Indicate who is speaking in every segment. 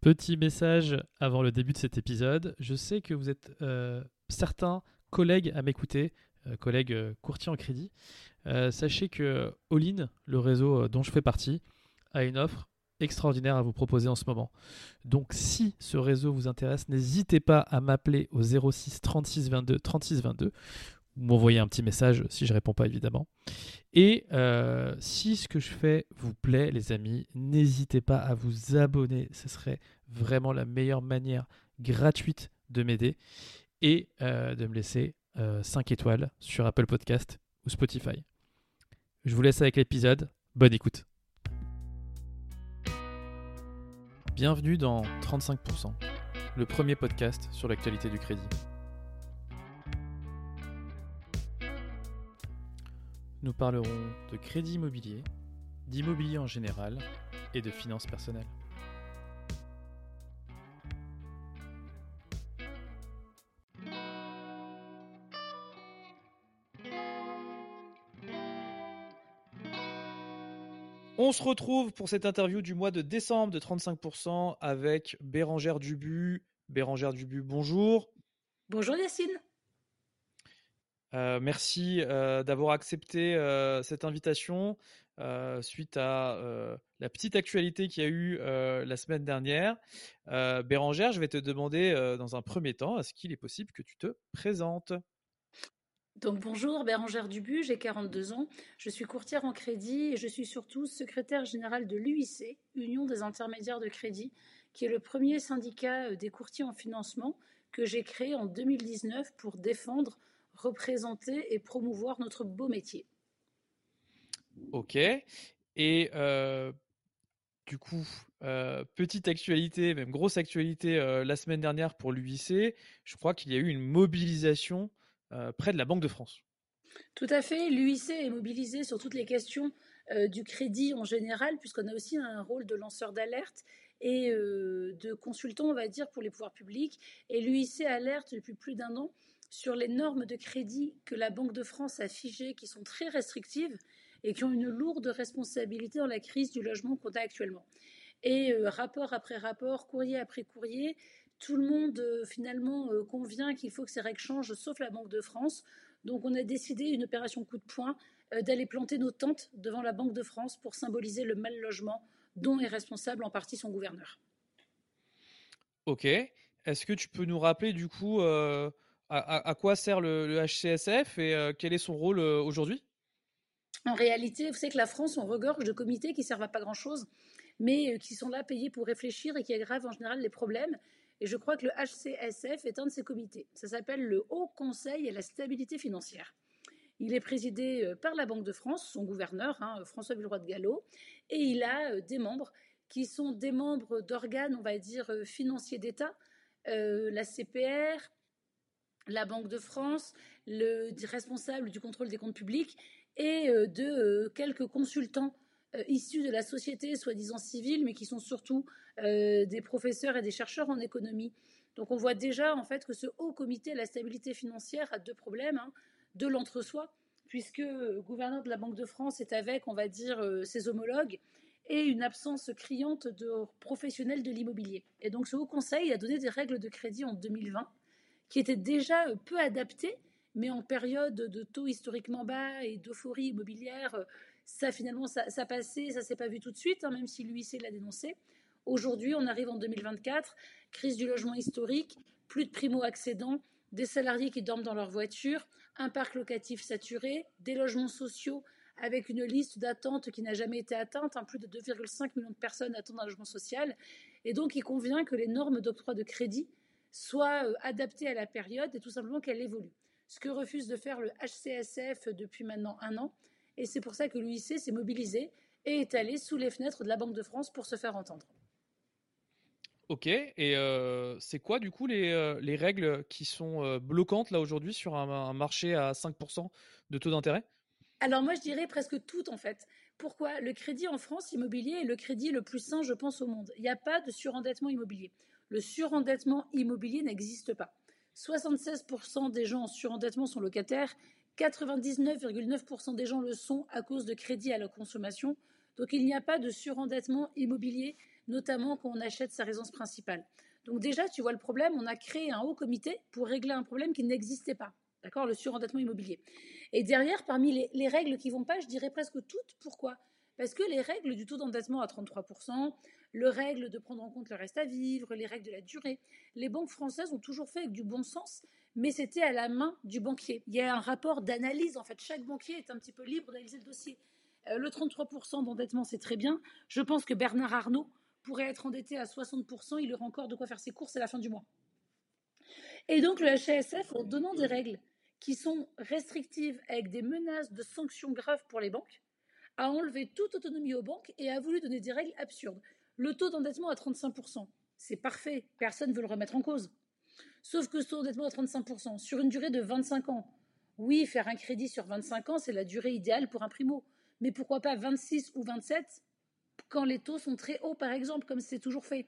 Speaker 1: Petit message avant le début de cet épisode. Je sais que vous êtes euh, certains collègues à m'écouter, euh, collègues euh, courtiers en crédit. Sachez que All-in, le réseau dont je fais partie, a une offre extraordinaire à vous proposer en ce moment. Donc si ce réseau vous intéresse, n'hésitez pas à m'appeler au 06 36 22 36 22 ou m'envoyer un petit message si je réponds pas évidemment. Et euh, si ce que je fais vous plaît, les amis, n'hésitez pas à vous abonner. Ce serait vraiment la meilleure manière gratuite de m'aider et euh, de me laisser euh, 5 étoiles sur Apple Podcast ou Spotify. Je vous laisse avec l'épisode. Bonne écoute. Bienvenue dans 35%, le premier podcast sur l'actualité du crédit. Nous parlerons de crédit immobilier, d'immobilier en général et de finances personnelles. On se retrouve pour cette interview du mois de décembre de 35% avec Bérangère Dubu. Bérangère Dubu, bonjour.
Speaker 2: Bonjour Yacine.
Speaker 1: Euh, merci euh, d'avoir accepté euh, cette invitation suite à la petite actualité qu'il y a eu la semaine dernière. Bérangère, je vais te demander dans un premier temps, est-ce qu'il est possible que tu te présentes?
Speaker 2: Donc bonjour Bérangère Dubu, j'ai 42 ans, je suis courtière en crédit et je suis surtout secrétaire générale de l'UIC, Union des intermédiaires de crédit, qui est le premier syndicat des courtiers en financement que j'ai créé en 2019 pour défendre, représenter et promouvoir notre beau métier.
Speaker 1: Ok. Et euh, du coup, euh, petite actualité, même grosse actualité euh, la semaine dernière pour l'UIC, je crois qu'il y a eu une mobilisation près de la Banque de France.
Speaker 2: Tout à fait, l'UIC est mobilisé sur toutes les questions du crédit en général, puisqu'on a aussi un rôle de lanceur d'alerte et de consultant, on va dire, pour les pouvoirs publics. Et l'UIC alerte depuis plus d'un an sur les normes de crédit que la Banque de France a figées, qui sont très restrictives et qui ont une lourde responsabilité dans la crise du logement qu'on a actuellement. Et euh, rapport après rapport, courrier après courrier, tout le monde euh, finalement euh, convient qu'il faut que ces règles changent, sauf la Banque de France. Donc on a décidé une opération coup de poing d'aller planter nos tentes devant la Banque de France pour symboliser le mal logement dont est responsable en partie son gouverneur.
Speaker 1: Ok. Est-ce que tu peux nous rappeler du coup à, quoi sert le, HCSF et euh, quel est son rôle euh, aujourd'hui?
Speaker 2: En réalité, vous savez que la France, on regorge de comités qui servent à pas grand-chose, mais euh, qui sont là payés pour réfléchir et qui aggravent en général les problèmes. Et je crois que le HCSF est un de ces comités. Ça s'appelle le Haut Conseil à la stabilité financière. Il est présidé par la Banque de France, son gouverneur, hein, François Villeroy de Gallo, et il a des membres qui sont des membres d'organes, on va dire, financiers d'État, la CPR, la Banque de France, le responsable du contrôle des comptes publics et euh, de euh, quelques consultants euh, issus de la société soi-disant civile, mais qui sont surtout des professeurs et des chercheurs en économie. Donc on voit déjà en fait que ce haut comité à la stabilité financière a deux problèmes. hein. De l'entre-soi, puisque le gouverneur de la Banque de France est avec, on va dire, ses homologues, et une absence criante de professionnels de l'immobilier. Et donc ce haut conseil a donné des règles de crédit en 2020 qui étaient déjà euh, peu adaptées mais en période de taux historiquement bas et d'euphorie immobilière, euh, ça finalement, ça, ça passait, ça s'est pas vu tout de suite, hein, même si l'UIC l'a dénoncé. Aujourd'hui, on arrive en 2024, crise du logement historique, plus de primo-accédants, des salariés qui dorment dans leur voiture, un parc locatif saturé, des logements sociaux avec une liste d'attente qui n'a jamais été atteinte, hein, plus de 2,5 millions de personnes attendent un logement social. Et donc, il convient que les normes d'octroi de crédit soient euh, adaptées à la période et tout simplement qu'elles évoluent ce que refuse de faire le HCSF depuis maintenant un an. Et c'est pour ça que l'UIC s'est mobilisé et est allé sous les fenêtres de la Banque de France pour se faire entendre.
Speaker 1: Ok. Et euh, c'est quoi du coup les, euh, les règles qui sont bloquantes là aujourd'hui sur un, un marché à 5% de taux d'intérêt?
Speaker 2: Alors moi, je dirais presque tout en fait. Pourquoi? Le crédit en France immobilier est le crédit le plus sain, je pense, au monde. Il n'y a pas de surendettement immobilier. Le surendettement immobilier n'existe pas. 76% des gens en surendettement sont locataires, 99,9% des gens le sont à cause de crédits à la consommation. Donc il n'y a pas de surendettement immobilier notamment quand on achète sa résidence principale. Donc déjà, tu vois le problème, on a créé un haut comité pour régler un problème qui n'existait pas. D'accord Le surendettement immobilier. Et derrière, parmi les, les règles qui vont pas, je dirais presque toutes. Pourquoi? Parce que les règles du taux d'endettement à 33%, le règle de prendre en compte le reste à vivre, les règles de la durée, les banques françaises ont toujours fait avec du bon sens, mais c'était à la main du banquier. Il y a un rapport d'analyse, en fait, chaque banquier est un petit peu libre d'analyser le dossier. Euh, le 33% d'endettement, c'est très bien. Je pense que Bernard Arnault pourrait être endetté à 60%, il aurait encore de quoi faire ses courses à la fin du mois. Et donc le HASF, en donnant des règles qui sont restrictives avec des menaces de sanctions graves pour les banques, a enlevé toute autonomie aux banques et a voulu donner des règles absurdes. Le taux d'endettement à 35%, c'est parfait, personne ne veut le remettre en cause. Sauf que ce taux d'endettement à 35%, sur une durée de 25 ans, oui, faire un crédit sur 25 ans, c'est la durée idéale pour un primo. Mais pourquoi pas 26 ou 27 quand les taux sont très hauts, par exemple, comme c'est toujours fait?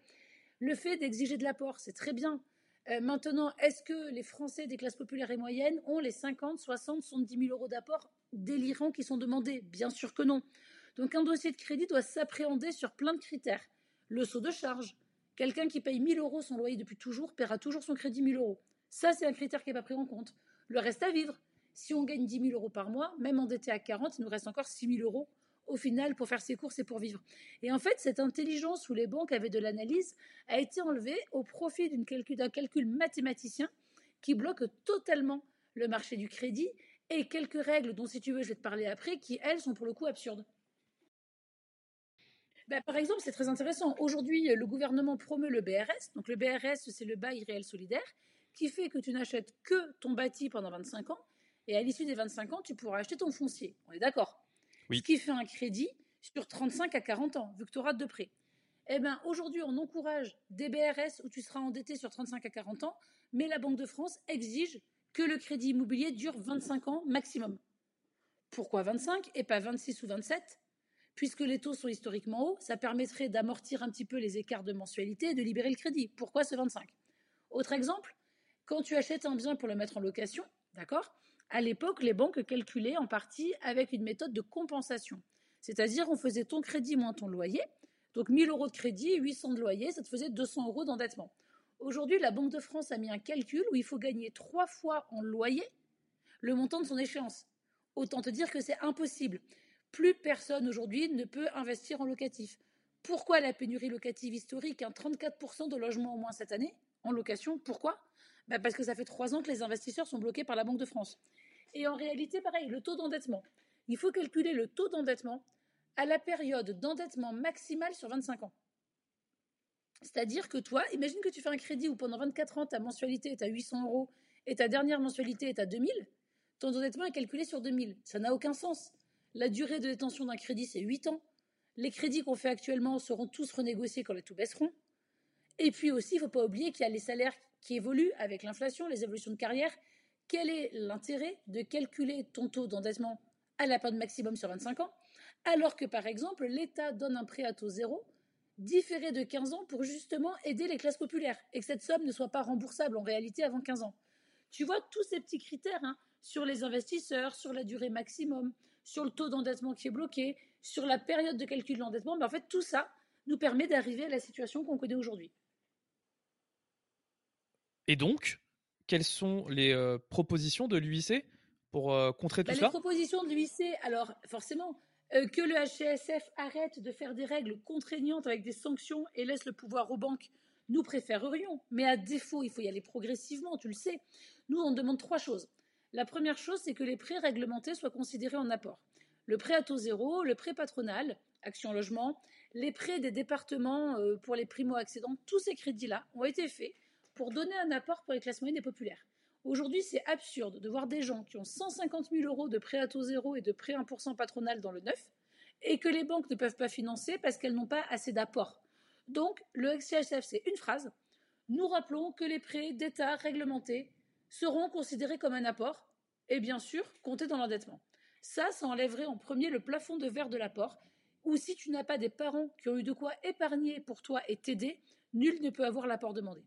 Speaker 2: Le fait d'exiger de l'apport, c'est très bien. Euh, maintenant, est-ce que les Français des classes populaires et moyennes ont les 50, 60, 70 000 euros d'apport délirants qui sont demandés? Bien sûr que non. Donc un dossier de crédit doit s'appréhender sur plein de critères. Le saut de charge. Quelqu'un qui paye 1000 euros son loyer depuis toujours paiera toujours son crédit 1000 euros. Ça, c'est un critère qui n'est pas pris en compte. Le reste à vivre. Si on gagne 10 000 euros par mois, même endetté à 40, il nous reste encore 6 000 euros au final pour faire ses courses et pour vivre. Et en fait, cette intelligence où les banques avaient de l'analyse a été enlevée au profit d'un calcul, calcul mathématicien qui bloque totalement le marché du crédit et quelques règles dont, si tu veux, je vais te parler après, qui, elles, sont pour le coup absurdes. Ben, par exemple, c'est très intéressant. Aujourd'hui, le gouvernement promeut le BRS. Donc le BRS, c'est le bail réel solidaire, qui fait que tu n'achètes que ton bâti pendant 25 ans, et à l'issue des 25 ans, tu pourras acheter ton foncier. On est d'accord ce qui fait un crédit sur 35 à 40 ans, vu que tu auras de prêts. Eh bien, aujourd'hui, on encourage des BRS où tu seras endetté sur 35 à 40 ans, mais la Banque de France exige que le crédit immobilier dure 25 ans maximum. Pourquoi 25 et pas 26 ou 27 Puisque les taux sont historiquement hauts, ça permettrait d'amortir un petit peu les écarts de mensualité et de libérer le crédit. Pourquoi ce 25 Autre exemple, quand tu achètes un bien pour le mettre en location, d'accord? À l'époque, les banques calculaient en partie avec une méthode de compensation. C'est-à-dire, on faisait ton crédit moins ton loyer. Donc, 1000 euros de crédit et 800 de loyer, ça te faisait 200 euros d'endettement. Aujourd'hui, la Banque de France a mis un calcul où il faut gagner trois fois en loyer le montant de son échéance. Autant te dire que c'est impossible. Plus personne aujourd'hui ne peut investir en locatif. Pourquoi la pénurie locative historique 34% de logements au moins cette année en location. Pourquoi? Bah, Parce que ça fait trois ans que les investisseurs sont bloqués par la Banque de France. Et en réalité, pareil, le taux d'endettement. Il faut calculer le taux d'endettement à la période d'endettement maximale sur 25 ans. C'est-à-dire que toi, imagine que tu fais un crédit où pendant 24 ans, ta mensualité est à 800 euros et ta dernière mensualité est à 2000, ton endettement est calculé sur 2000. Ça n'a aucun sens. La durée de détention d'un crédit, c'est 8 ans. Les crédits qu'on fait actuellement seront tous renégociés quand les taux baisseront. Et puis aussi, il ne faut pas oublier qu'il y a les salaires qui évoluent avec l'inflation, les évolutions de carrière, quel est l'intérêt de calculer ton taux d'endettement à la période maximum sur 25 ans, alors que par exemple l'État donne un prêt à taux zéro différé de 15 ans pour justement aider les classes populaires et que cette somme ne soit pas remboursable en réalité avant 15 ans? Tu vois tous ces petits critères hein, sur les investisseurs, sur la durée maximum, sur le taux d'endettement qui est bloqué, sur la période de calcul de l'endettement, mais en fait tout ça nous permet d'arriver à la situation qu'on connaît aujourd'hui.
Speaker 1: Et donc, quelles sont les euh, propositions de l'UIC pour euh, contrer tout bah,
Speaker 2: ça? Les propositions de l'UIC, alors forcément, euh, que le HCSF arrête de faire des règles contraignantes avec des sanctions et laisse le pouvoir aux banques, nous préférerions. Mais à défaut, il faut y aller progressivement, tu le sais. Nous, on demande trois choses. La première chose, c'est que les prêts réglementés soient considérés en apport. Le prêt à taux zéro, le prêt patronal, Action Logement, les prêts des départements pour les primo-accédants, tous ces crédits-là ont été faits pour donner un apport pour les classes moyennes et populaires. Aujourd'hui, c'est absurde de voir des gens qui ont 150 000 euros de prêt à taux zéro et de prêt 1% patronal dans le neuf et que les banques ne peuvent pas financer parce qu'elles n'ont pas assez d'apport. Donc, le XCHF, c'est une phrase. Nous rappelons que les prêts d'État réglementés seront considérés comme un apport et bien sûr comptés dans l'endettement. Ça, ça enlèverait en premier le plafond de verre de l'apport, ou si tu n'as pas des parents qui ont eu de quoi épargner pour toi et t'aider, nul ne peut avoir l'apport demandé.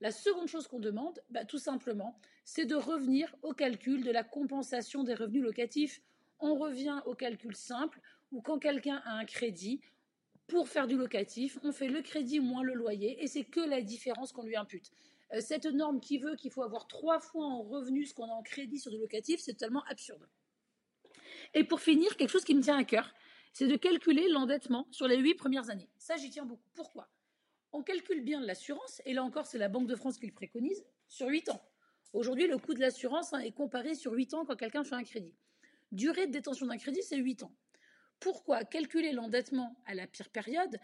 Speaker 2: La seconde chose qu'on demande, bah, tout simplement, c'est de revenir au calcul de la compensation des revenus locatifs. On revient au calcul simple où quand quelqu'un a un crédit, pour faire du locatif, on fait le crédit moins le loyer et c'est que la différence qu'on lui impute. Euh, cette norme qui veut qu'il faut avoir trois fois en revenu ce qu'on a en crédit sur du locatif, c'est totalement absurde. Et pour finir, quelque chose qui me tient à cœur, c'est de calculer l'endettement sur les huit premières années. Ça, j'y tiens beaucoup. Pourquoi? On calcule bien l'assurance, et là encore, c'est la Banque de France qui le préconise, sur huit ans. Aujourd'hui, le coût de l'assurance hein, est comparé sur huit ans quand quelqu'un fait un crédit. Durée de détention d'un crédit, c'est huit ans. Pourquoi calculer l'endettement à la pire période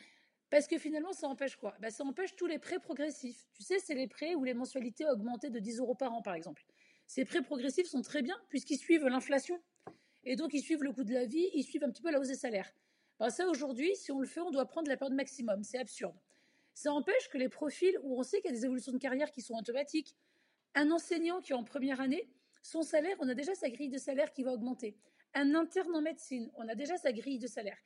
Speaker 2: Parce que finalement, ça empêche quoi? Bah, Ça empêche tous les prêts progressifs. Tu sais, c'est les prêts où les mensualités augmentaient de 10 euros par an, par exemple. Ces prêts progressifs sont très bien puisqu'ils suivent l'inflation. Et donc, ils suivent le coût de la vie, ils suivent un petit peu la hausse des salaires. Bah, ça, aujourd'hui, si on le fait, on doit prendre la période maximum. C'est absurde. Ça empêche que les profils où on sait qu'il y a des évolutions de carrière qui sont automatiques. Un enseignant qui est en première année, son salaire, on a déjà sa grille de salaire qui va augmenter un interne en médecine, on a déjà sa grille de salaire.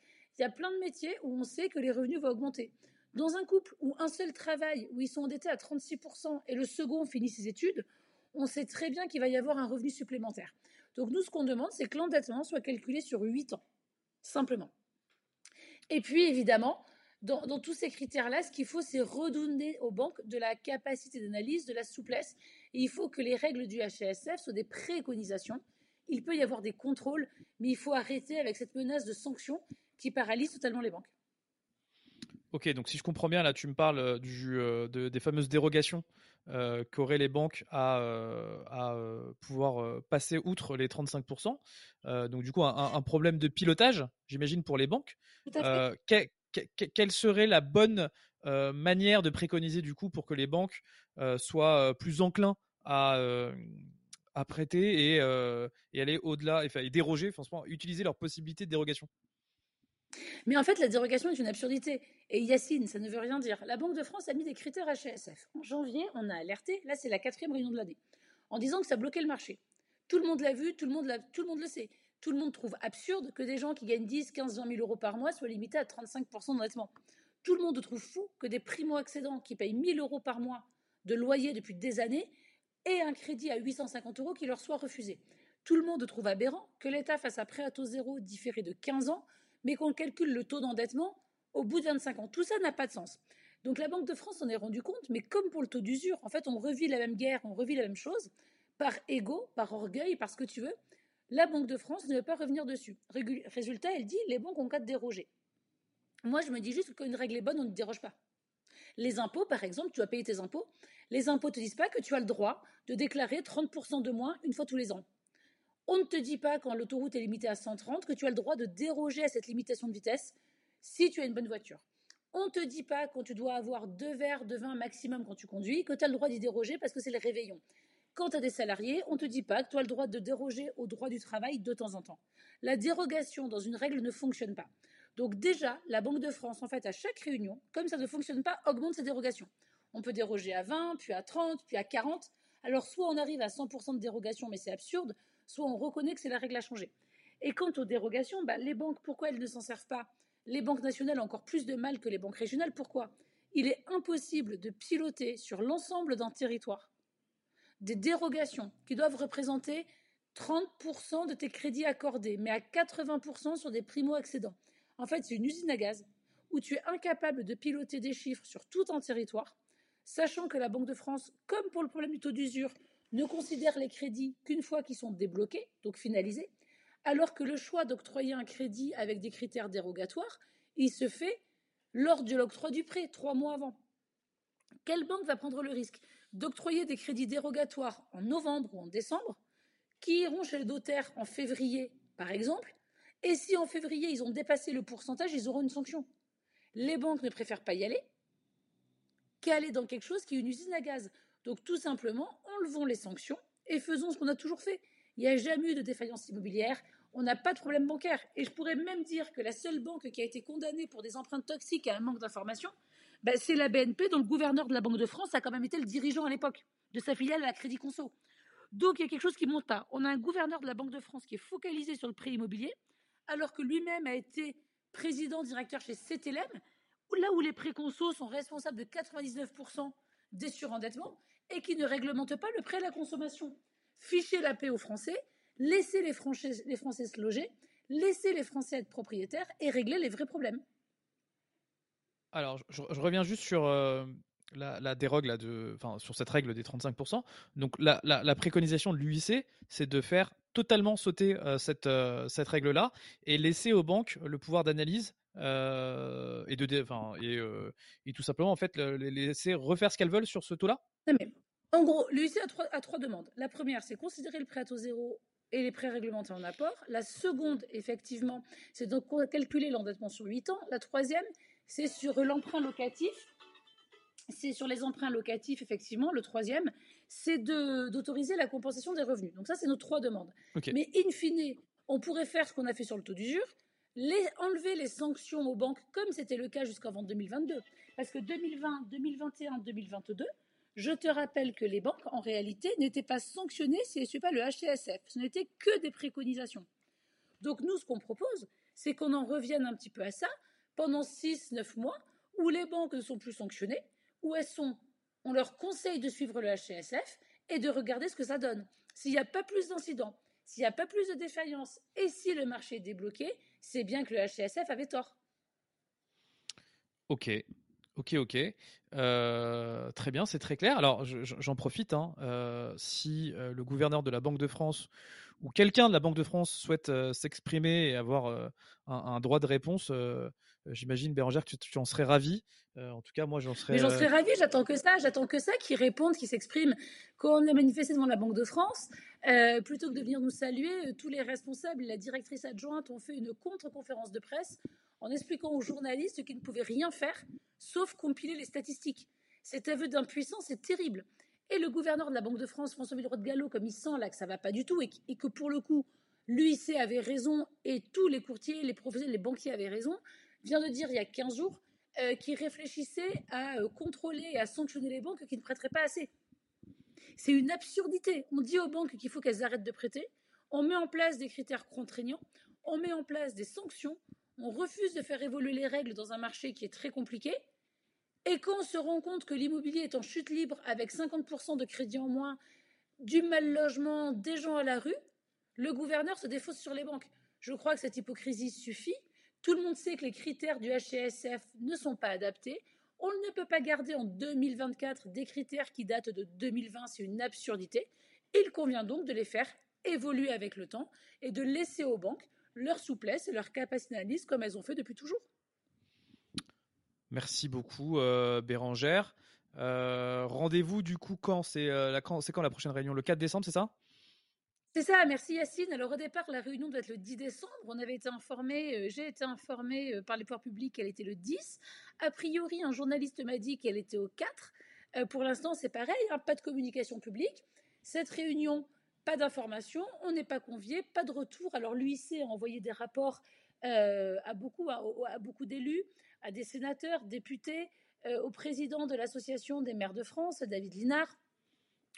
Speaker 2: Il y a plein de métiers où on sait que les revenus vont augmenter. Dans un couple où un seul travail, où ils sont endettés à 36% et le second finit ses études, on sait très bien qu'il va y avoir un revenu supplémentaire. Donc nous, ce qu'on demande, c'est que l'endettement soit calculé sur 8 ans, simplement. Et puis, évidemment, dans, tous ces critères-là, ce qu'il faut, c'est redonner aux banques de la capacité d'analyse, de la souplesse. Et il faut que les règles du HSF soient des préconisations il peut y avoir des contrôles, mais il faut arrêter avec cette menace de sanctions qui paralyse totalement les banques.
Speaker 1: Ok, donc si je comprends bien, là tu me parles euh, du, euh, des fameuses dérogations euh, qu'auraient les banques à, pouvoir passer outre les 35%. donc du coup, un, problème de pilotage, j'imagine, pour les banques. quelle serait la bonne manière de préconiser du coup pour que les banques soient plus enclins à, à prêter et, et aller au-delà et, déroger, franchement, utiliser leur possibilité de dérogation?
Speaker 2: Mais en fait, la dérogation est une absurdité. Et Yacine, ça ne veut rien dire. La Banque de France a mis des critères HSF. En janvier, on a alerté, là c'est la quatrième réunion de l'année, en disant que ça bloquait le marché. Tout le monde l'a vu, tout le monde, le sait. Tout le monde trouve absurde que des gens qui gagnent 10, 15, 20 000 euros par mois soient limités à 35% d'endettement. Tout le monde trouve fou que des primo-accédants qui payent 1000 euros par mois de loyer depuis des années et un crédit à 850 euros qui leur soit refusé. Tout le monde trouve aberrant que l'État fasse un prêt à taux zéro différé de 15 ans, mais qu'on calcule le taux d'endettement au bout de 25 ans. Tout ça n'a pas de sens. Donc la Banque de France s'en est rendu compte, mais comme pour le taux d'usure, en fait, on revit la même guerre, on revit la même chose, par ego, par orgueil, par ce que tu veux. La Banque de France ne veut pas revenir dessus. Résultat, elle dit les banques ont qu'à déroger. Moi, je me dis juste qu'une règle est bonne, on ne déroge pas. Les impôts, par exemple, tu as payé tes impôts. Les impôts ne te disent pas que tu as le droit de déclarer 30% de moins une fois tous les ans. On ne te dit pas, quand l'autoroute est limitée à 130, que tu as le droit de déroger à cette limitation de vitesse si tu as une bonne voiture. On ne te dit pas, quand tu dois avoir deux verres de vin maximum quand tu conduis, que tu as le droit d'y déroger parce que c'est le réveillon. Quand tu as des salariés, on ne te dit pas que tu as le droit de déroger au droit du travail de temps en temps. La dérogation dans une règle ne fonctionne pas. Donc déjà, la Banque de France, en fait, à chaque réunion, comme ça ne fonctionne pas, augmente ses dérogations. On peut déroger à 20, puis à 30, puis à 40. Alors soit on arrive à 100% de dérogation, mais c'est absurde, soit on reconnaît que c'est la règle à changer. Et quant aux dérogations, bah, les banques, pourquoi elles ne s'en servent pas? Les banques nationales ont encore plus de mal que les banques régionales. Pourquoi? Il est impossible de piloter sur l'ensemble d'un territoire des dérogations qui doivent représenter 30% de tes crédits accordés, mais à 80% sur des primo-accédants. En fait, c'est une usine à gaz où tu es incapable de piloter des chiffres sur tout un territoire, sachant que la Banque de France, comme pour le problème du taux d'usure, ne considère les crédits qu'une fois qu'ils sont débloqués, donc finalisés, alors que le choix d'octroyer un crédit avec des critères dérogatoires, il se fait lors de l'octroi du prêt, trois mois avant. Quelle banque va prendre le risque d'octroyer des crédits dérogatoires en novembre ou en décembre, qui iront chez le notaire en février, par exemple, et si en février, ils ont dépassé le pourcentage, ils auront une sanction? Les banques ne préfèrent pas y aller qu'aller dans quelque chose qui est une usine à gaz? Donc tout simplement, enlevons les sanctions et faisons ce qu'on a toujours fait. Il n'y a jamais eu de défaillance immobilière, on n'a pas de problème bancaire. Et je pourrais même dire que la seule banque qui a été condamnée pour des empreintes toxiques et un manque d'information, ben, c'est la BNP, dont le gouverneur de la Banque de France a quand même été le dirigeant à l'époque de sa filiale à la Crédit Conso. Donc il y a quelque chose qui ne monte pas. On a un gouverneur de la Banque de France qui est focalisé sur le prêt immobilier, alors que lui-même a été président directeur chez CTLM, là où les préconsos sont responsables de 99% des surendettements et qui ne réglementent pas le prêt à la consommation. Fichez la paix aux Français, laissez les Français, se loger, laissez les Français être propriétaires et régler les vrais problèmes.
Speaker 3: Alors, je, reviens juste sur la, dérogue sur cette règle des 35%. Donc, la, préconisation de l'UIC, c'est de faire totalement sauter cette, cette règle-là et laisser aux banques le pouvoir d'analyse euh, et, de, enfin, et, euh, et, tout simplement en fait les laisser refaire ce qu'elles veulent sur ce taux-là
Speaker 2: En gros, l'UIC a trois, a trois demandes. La première, c'est considérer le prêt à taux zéro et les prêts réglementés en apport. La seconde, effectivement, c'est donc calculer l'endettement sur 8 ans. La troisième, c'est sur l'emprunt locatif. C'est sur les emprunts locatifs, effectivement. Le troisième, c'est d'autoriser la compensation des revenus. Donc ça, c'est nos trois demandes. Mais in fine, on pourrait faire ce qu'on a fait sur le taux d'usure, enlever les sanctions aux banques comme c'était le cas jusqu'avant 2022. Parce que 2020, 2021, 2022, je te rappelle que les banques, en réalité, n'étaient pas sanctionnées si elles ne suivaient pas le HCSF. Ce n'était que des préconisations. Donc nous, ce qu'on propose, c'est qu'on en revienne un petit peu à ça pendant 6-9 mois où les banques ne sont plus sanctionnées, où elles sont, on leur conseille de suivre le HCSF et de regarder ce que ça donne. S'il n'y a pas plus d'incidents, s'il n'y a pas plus de défaillances et si le marché est débloqué, c'est bien que le HCSF avait tort.
Speaker 3: Ok, ok, ok. Euh, très bien, c'est très clair. Alors, j'en profite. Hein. Euh, si euh, le gouverneur de la Banque de France ou quelqu'un de la Banque de France souhaite s'exprimer et avoir un, droit de réponse, j'imagine, Bérangère, que tu, en serais ravi. en tout cas, moi, j'en serais.
Speaker 2: Mais j'en serais ravi. J'attends que ça. J'attends que ça, qu'ils répondent, qu'ils s'expriment. Quand on a manifesté devant la Banque de France, plutôt que de venir nous saluer, tous les responsables, la directrice adjointe ont fait une contre-conférence de presse en expliquant aux journalistes qu'ils ne pouvaient rien faire sauf compiler les statistiques. Cet aveu d'impuissance est terrible. Et le gouverneur de la Banque de France, François Villeroy de Gallo, comme il sent là que ça va pas du tout et, que pour le coup, l'UIC avait raison et tous les courtiers, les professionnels, les banquiers avaient raison, vient de dire il y a 15 jours euh, qu'il réfléchissait à euh, contrôler et à sanctionner les banques qui ne prêteraient pas assez. C'est une absurdité. On dit aux banques qu'il faut qu'elles arrêtent de prêter, on met en place des critères contraignants, on met en place des sanctions, on refuse de faire évoluer les règles dans un marché qui est très compliqué, et quand on se rend compte que l'immobilier est en chute libre avec 50% de crédit en moins, du mal logement, des gens à la rue, le gouverneur se défausse sur les banques. Je crois que cette hypocrisie suffit. Tout le monde sait que les critères du HCSF ne sont pas adaptés. On ne peut pas garder en 2024 des critères qui datent de 2020, c'est une absurdité. Il convient donc de les faire évoluer avec le temps et de laisser aux banques leur souplesse et leur capacité d'analyse comme elles ont fait depuis toujours.
Speaker 3: Merci beaucoup, euh. Euh, rendez-vous du coup quand? C'est euh, quand, quand la prochaine réunion? Le 4 décembre, c'est ça?
Speaker 2: C'est ça, merci Yacine. Alors au départ, la réunion doit être le 10 décembre. On avait été informé, j'ai été informé par les pouvoirs publics qu'elle était le 10. A priori, un journaliste m'a dit qu'elle était au 4. pour l'instant, c'est pareil, hein, pas de communication publique. Cette réunion, pas d'information, on n'est pas convié, pas de retour. Alors l'UIC a envoyé des rapports à beaucoup, à beaucoup d'élus à des sénateurs, députés, euh, au président de l'Association des maires de France, David Linard.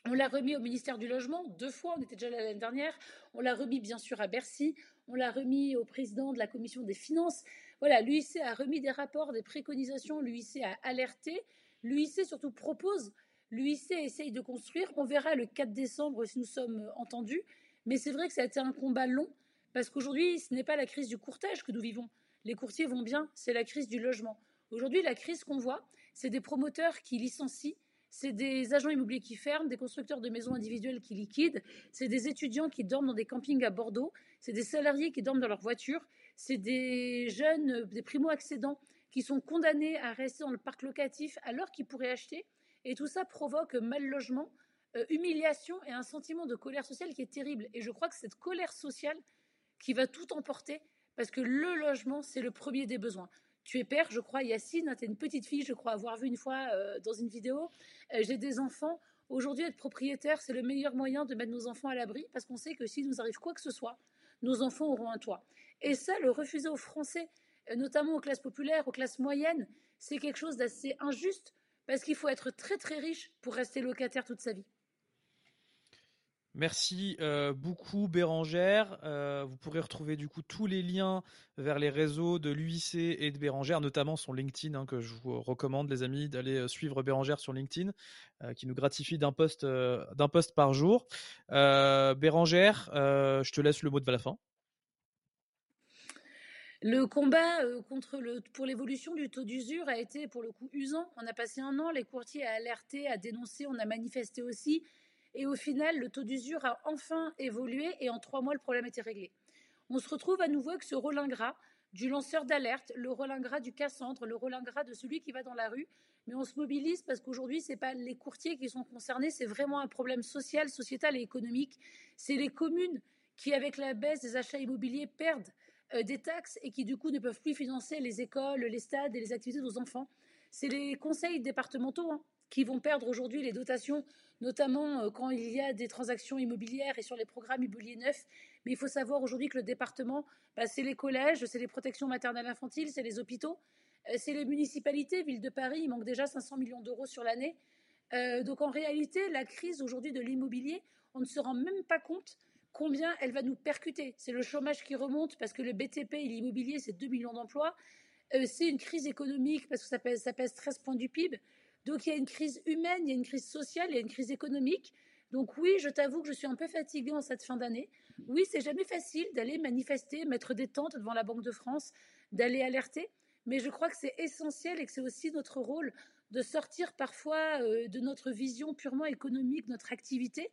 Speaker 2: On l'a remis au ministère du Logement deux fois, on était déjà là l'année dernière. On l'a remis bien sûr à Bercy. On l'a remis au président de la commission des finances. Voilà, l'UIC a remis des rapports, des préconisations. L'UIC a alerté. L'UIC surtout propose. L'UIC essaye de construire. On verra le 4 décembre si nous sommes entendus. Mais c'est vrai que ça a été un combat long parce qu'aujourd'hui, ce n'est pas la crise du courtage que nous vivons les courtiers vont bien, c'est la crise du logement. Aujourd'hui, la crise qu'on voit, c'est des promoteurs qui licencient, c'est des agents immobiliers qui ferment, des constructeurs de maisons individuelles qui liquident, c'est des étudiants qui dorment dans des campings à Bordeaux, c'est des salariés qui dorment dans leur voiture, c'est des jeunes, des primo-accédants qui sont condamnés à rester dans le parc locatif alors qu'ils pourraient acheter. Et tout ça provoque mal logement, euh, humiliation et un sentiment de colère sociale qui est terrible. Et je crois que cette colère sociale qui va tout emporter, parce que le logement, c'est le premier des besoins. Tu es père, je crois, Yacine, tu es une petite fille, je crois avoir vu une fois euh, dans une vidéo. Euh, j'ai des enfants. Aujourd'hui, être propriétaire, c'est le meilleur moyen de mettre nos enfants à l'abri, parce qu'on sait que s'il nous arrive quoi que ce soit, nos enfants auront un toit. Et ça, le refuser aux Français, euh, notamment aux classes populaires, aux classes moyennes, c'est quelque chose d'assez injuste, parce qu'il faut être très très riche pour rester locataire toute sa vie.
Speaker 3: Merci euh, beaucoup Bérangère. Euh, vous pourrez retrouver du coup tous les liens vers les réseaux de l'UIC et de Bérangère, notamment son LinkedIn, hein, que je vous recommande les amis d'aller euh, suivre Bérangère sur LinkedIn, qui nous gratifie d'un post, d'un post par jour. Bérangère, je te laisse le mot de la fin.
Speaker 2: Le combat contre le, pour l'évolution du taux d'usure a été pour le coup usant. On a passé un an, les courtiers à alerter, à dénoncer, on a manifesté aussi. Et au final, le taux d'usure a enfin évolué et en trois mois, le problème était réglé. On se retrouve à nouveau avec ce rôle ingrat du lanceur d'alerte, le rôle ingrat du Cassandre, le rôle ingrat de celui qui va dans la rue. Mais on se mobilise parce qu'aujourd'hui, ce n'est pas les courtiers qui sont concernés, c'est vraiment un problème social, sociétal et économique. C'est les communes qui, avec la baisse des achats immobiliers, perdent euh, des taxes et qui du coup ne peuvent plus financer les écoles, les stades et les activités de nos enfants. C'est les conseils départementaux hein, qui vont perdre aujourd'hui les dotations, notamment euh, quand il y a des transactions immobilières et sur les programmes immobiliers neufs. Mais il faut savoir aujourd'hui que le département, bah, c'est les collèges, c'est les protections maternelles infantiles, c'est les hôpitaux, euh, c'est les municipalités. Ville de Paris, il manque déjà 500 millions d'euros sur l'année. donc en réalité, la crise aujourd'hui de l'immobilier, on ne se rend même pas compte combien elle va nous percuter. C'est le chômage qui remonte parce que le BTP et l'immobilier, c'est 2 millions d'emplois. Euh, c'est une crise économique parce que ça pèse, ça pèse 13 points du PIB. Donc il y a une crise humaine, il y a une crise sociale, il y a une crise économique. Donc oui, je t'avoue que je suis un peu fatiguée en cette fin d'année. Oui, c'est jamais facile d'aller manifester, mettre des tentes devant la Banque de France, d'aller alerter. Mais je crois que c'est essentiel et que c'est aussi notre rôle de sortir parfois euh, de notre vision purement économique, notre activité,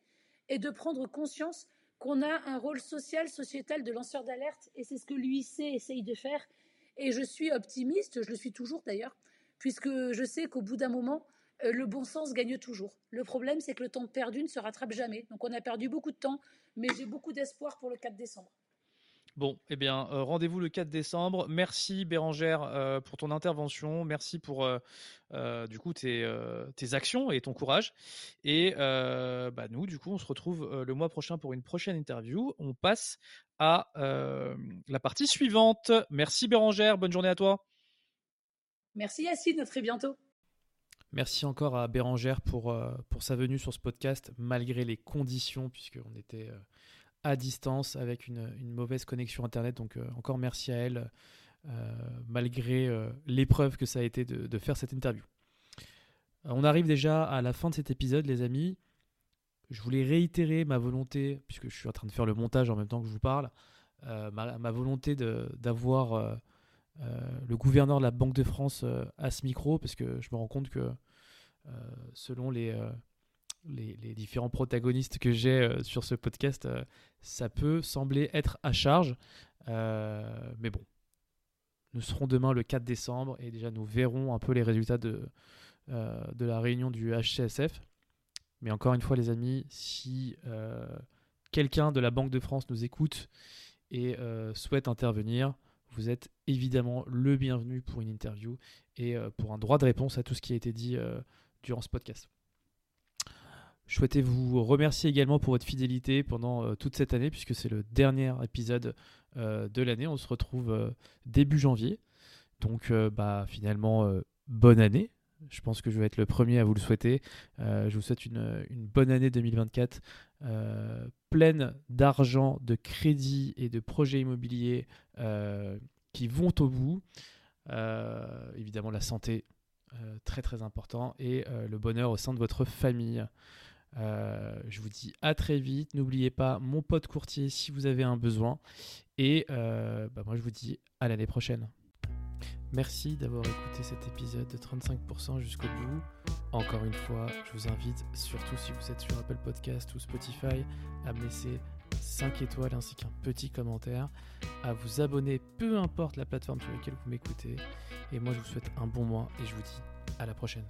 Speaker 2: et de prendre conscience qu'on a un rôle social, sociétal de lanceur d'alerte, et c'est ce que l'UIC essaye de faire. Et je suis optimiste, je le suis toujours d'ailleurs, puisque je sais qu'au bout d'un moment, euh, le bon sens gagne toujours. Le problème, c'est que le temps perdu ne se rattrape jamais. Donc on a perdu beaucoup de temps, mais j'ai beaucoup d'espoir pour le 4 décembre.
Speaker 1: Bon, eh bien, euh, rendez-vous le 4 décembre. Merci Bérangère euh, pour ton intervention. Merci pour du coup tes, actions et ton courage. Et bah, nous, du coup, on se retrouve le mois prochain pour une prochaine interview. On passe à la partie suivante. Merci Bérangère. Bonne journée à toi.
Speaker 2: Merci Yacine. À très bientôt.
Speaker 1: Merci encore à Bérangère pour, pour sa venue sur ce podcast, malgré les conditions, puisqu'on était à distance avec une, mauvaise connexion Internet. Donc euh, encore merci à elle, euh, malgré euh, l'épreuve que ça a été de, faire cette interview. on arrive déjà à la fin de cet épisode, les amis. Je voulais réitérer ma volonté, puisque je suis en train de faire le montage en même temps que je vous parle, ma, volonté d'avoir le gouverneur de la Banque de France à ce micro, parce que je me rends compte que selon les, différents protagonistes que j'ai euh, sur ce podcast, euh, ça peut sembler être à charge. Euh, mais bon, nous serons demain le 4 décembre et déjà nous verrons un peu les résultats de la réunion du HCSF. Mais encore une fois, les amis, si quelqu'un de la Banque de France nous écoute et souhaite intervenir, vous êtes évidemment le bienvenu pour une interview et pour un droit de réponse à tout ce qui a été dit durant ce podcast. Je souhaitais vous remercier également pour votre fidélité pendant euh, toute cette année, puisque c'est le dernier épisode euh, de l'année. On se retrouve euh, début janvier. Donc, bah, finalement, bonne année. Je pense que je vais être le premier à vous le souhaiter. je vous souhaite une, bonne année 2024 pleine d'argent, de crédits et de projets immobiliers qui vont au bout. évidemment, la santé, très très important, et le bonheur au sein de votre famille. Euh, je vous dis à très vite. N'oubliez pas mon pote courtier si vous avez un besoin. Et euh, bah, moi, je vous dis à l'année prochaine. Merci d'avoir écouté cet épisode de 35% jusqu'au bout. Encore une fois, je vous invite, surtout si vous êtes sur Apple Podcast ou Spotify, à me laisser 5 étoiles ainsi qu'un petit commentaire, à vous abonner, peu importe la plateforme sur laquelle vous m'écoutez. Et moi, je vous souhaite un bon mois et je vous dis à la prochaine.